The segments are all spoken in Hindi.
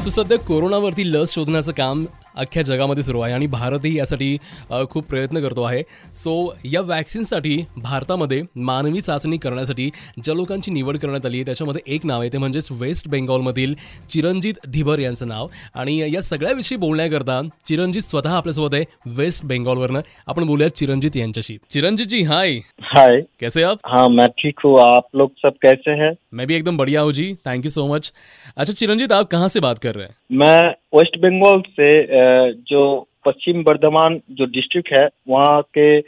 सो सध्या कोरोनावरती लस शोधण्याचं काम अख्ख्या जगामध्ये सुरू आहे आणि भारतही यासाठी खूप प्रयत्न करतो आहे. सो या वॅक्सिनसाठी भारतामध्ये मानवी चाचणी करण्यासाठी ज्या लोकांची निवड करण्यात आली आहे त्याच्यामध्ये एक नाव आहे ते म्हणजेच वेस्ट बेंगॉलमधील चिरंजित धिबर यांचं नाव. आणि या सगळ्याविषयी बोलण्याकरता चिरंजित स्वतः आपल्यासोबत आहे वेस्ट बेंगॉलवरनं. आपण बोलूयात चिरंजित यांच्याशी. चिरंजितजी हाय हाय कैसे आप? हाँ मैं ठीक हूँ। आप लोग सब कैसे हैं? मैं भी एकदम बढ़िया हूँ जी. थैंक यू सो मच अच्छा चिरंजित आप कहाँ से बात कर रहे हैं? मैं वेस्ट बंगाल से जो पश्चिम बर्धमान जो डिस्ट्रिक्ट है वहाँ के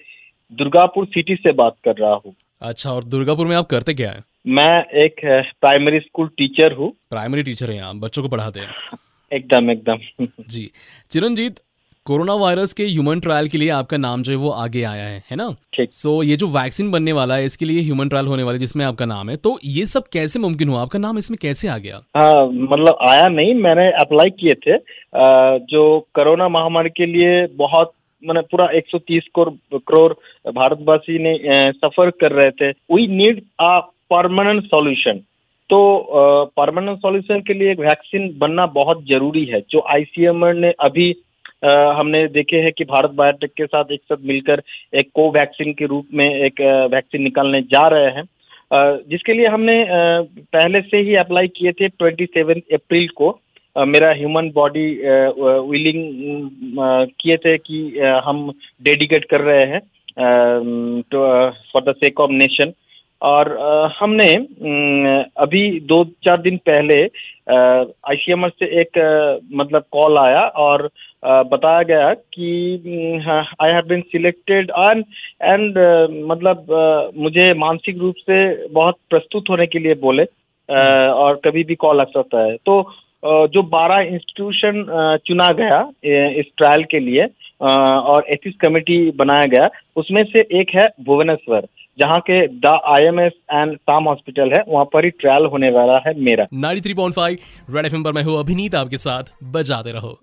दुर्गापुर सिटी से बात कर रहा हूँ। अच्छा और दुर्गापुर में आप करते क्या है? मैं एक प्राइमरी स्कूल टीचर हूँ। प्राइमरी टीचर है आप बच्चों को पढ़ाते हैं। एकदम एकदम। जी। चिरंजीत कोरोना वायरस के ह्यूमन ट्रायल के लिए आपका नाम जो है वो आगे आया है है ना? सो ये जो वैक्सीन बनने वाला है इसके लिए ह्यूमन ट्रायल होने वाला है जिसमें आपका नाम है तो ये सब कैसे मुमकिन हुआ? आपका नाम इसमें कैसे आ गया? हाँ मतलब आया नहीं मैंने अप्लाई किए थे। अ, जो कोरोना महामारी के लिए बहुत मैंने पूरा 130 करोड़ करोड़ भारतवासी ने सफ़र कर रहे थे। We need a permanent solution तो परमानेंट सॉल्यूशन के लिए एक वैक्सीन बनना बहुत ज़रूरी है। जो आईसीएमआर ने अभी हमने देखे हैं कि भारत बायोटेक के साथ एक साथ मिलकर एक कोवैक्सीन के रूप में एक वैक्सीन निकालने जा रहे हैं। जिसके लिए हमने पहले से ही अप्लाई किए थे ट्वेंटी सेवन अप्रैल को मेरा ह्यूमन बॉडी विलिंग किए थे कि हम डेडिकेट कर रहे हैं for the sake of nation और हमने अभी दो चार दिन पहले आईसीएमआर से एक मतलब कॉल आया और बताया गया कि I have been selected and and मतलब मुझे मानसिक रूप से बहुत प्रस्तुत होने के लिए बोले और कभी भी कॉल आ सकता है। तो जो बारह इंस्टीट्यूशन चुना गया इस ट्रायल के लिए और एथिक्स कमेटी बनाया गया, उसमें से एक है भुवनेश्वर। जहाँ के the I M S and SUM hospital है, वहाँ पर ही ट्रायल होने वाला है मेरा। 93.5 रेड एफएम पर मैं हूँ अभिनीत, आपके साथ बजाते रहो।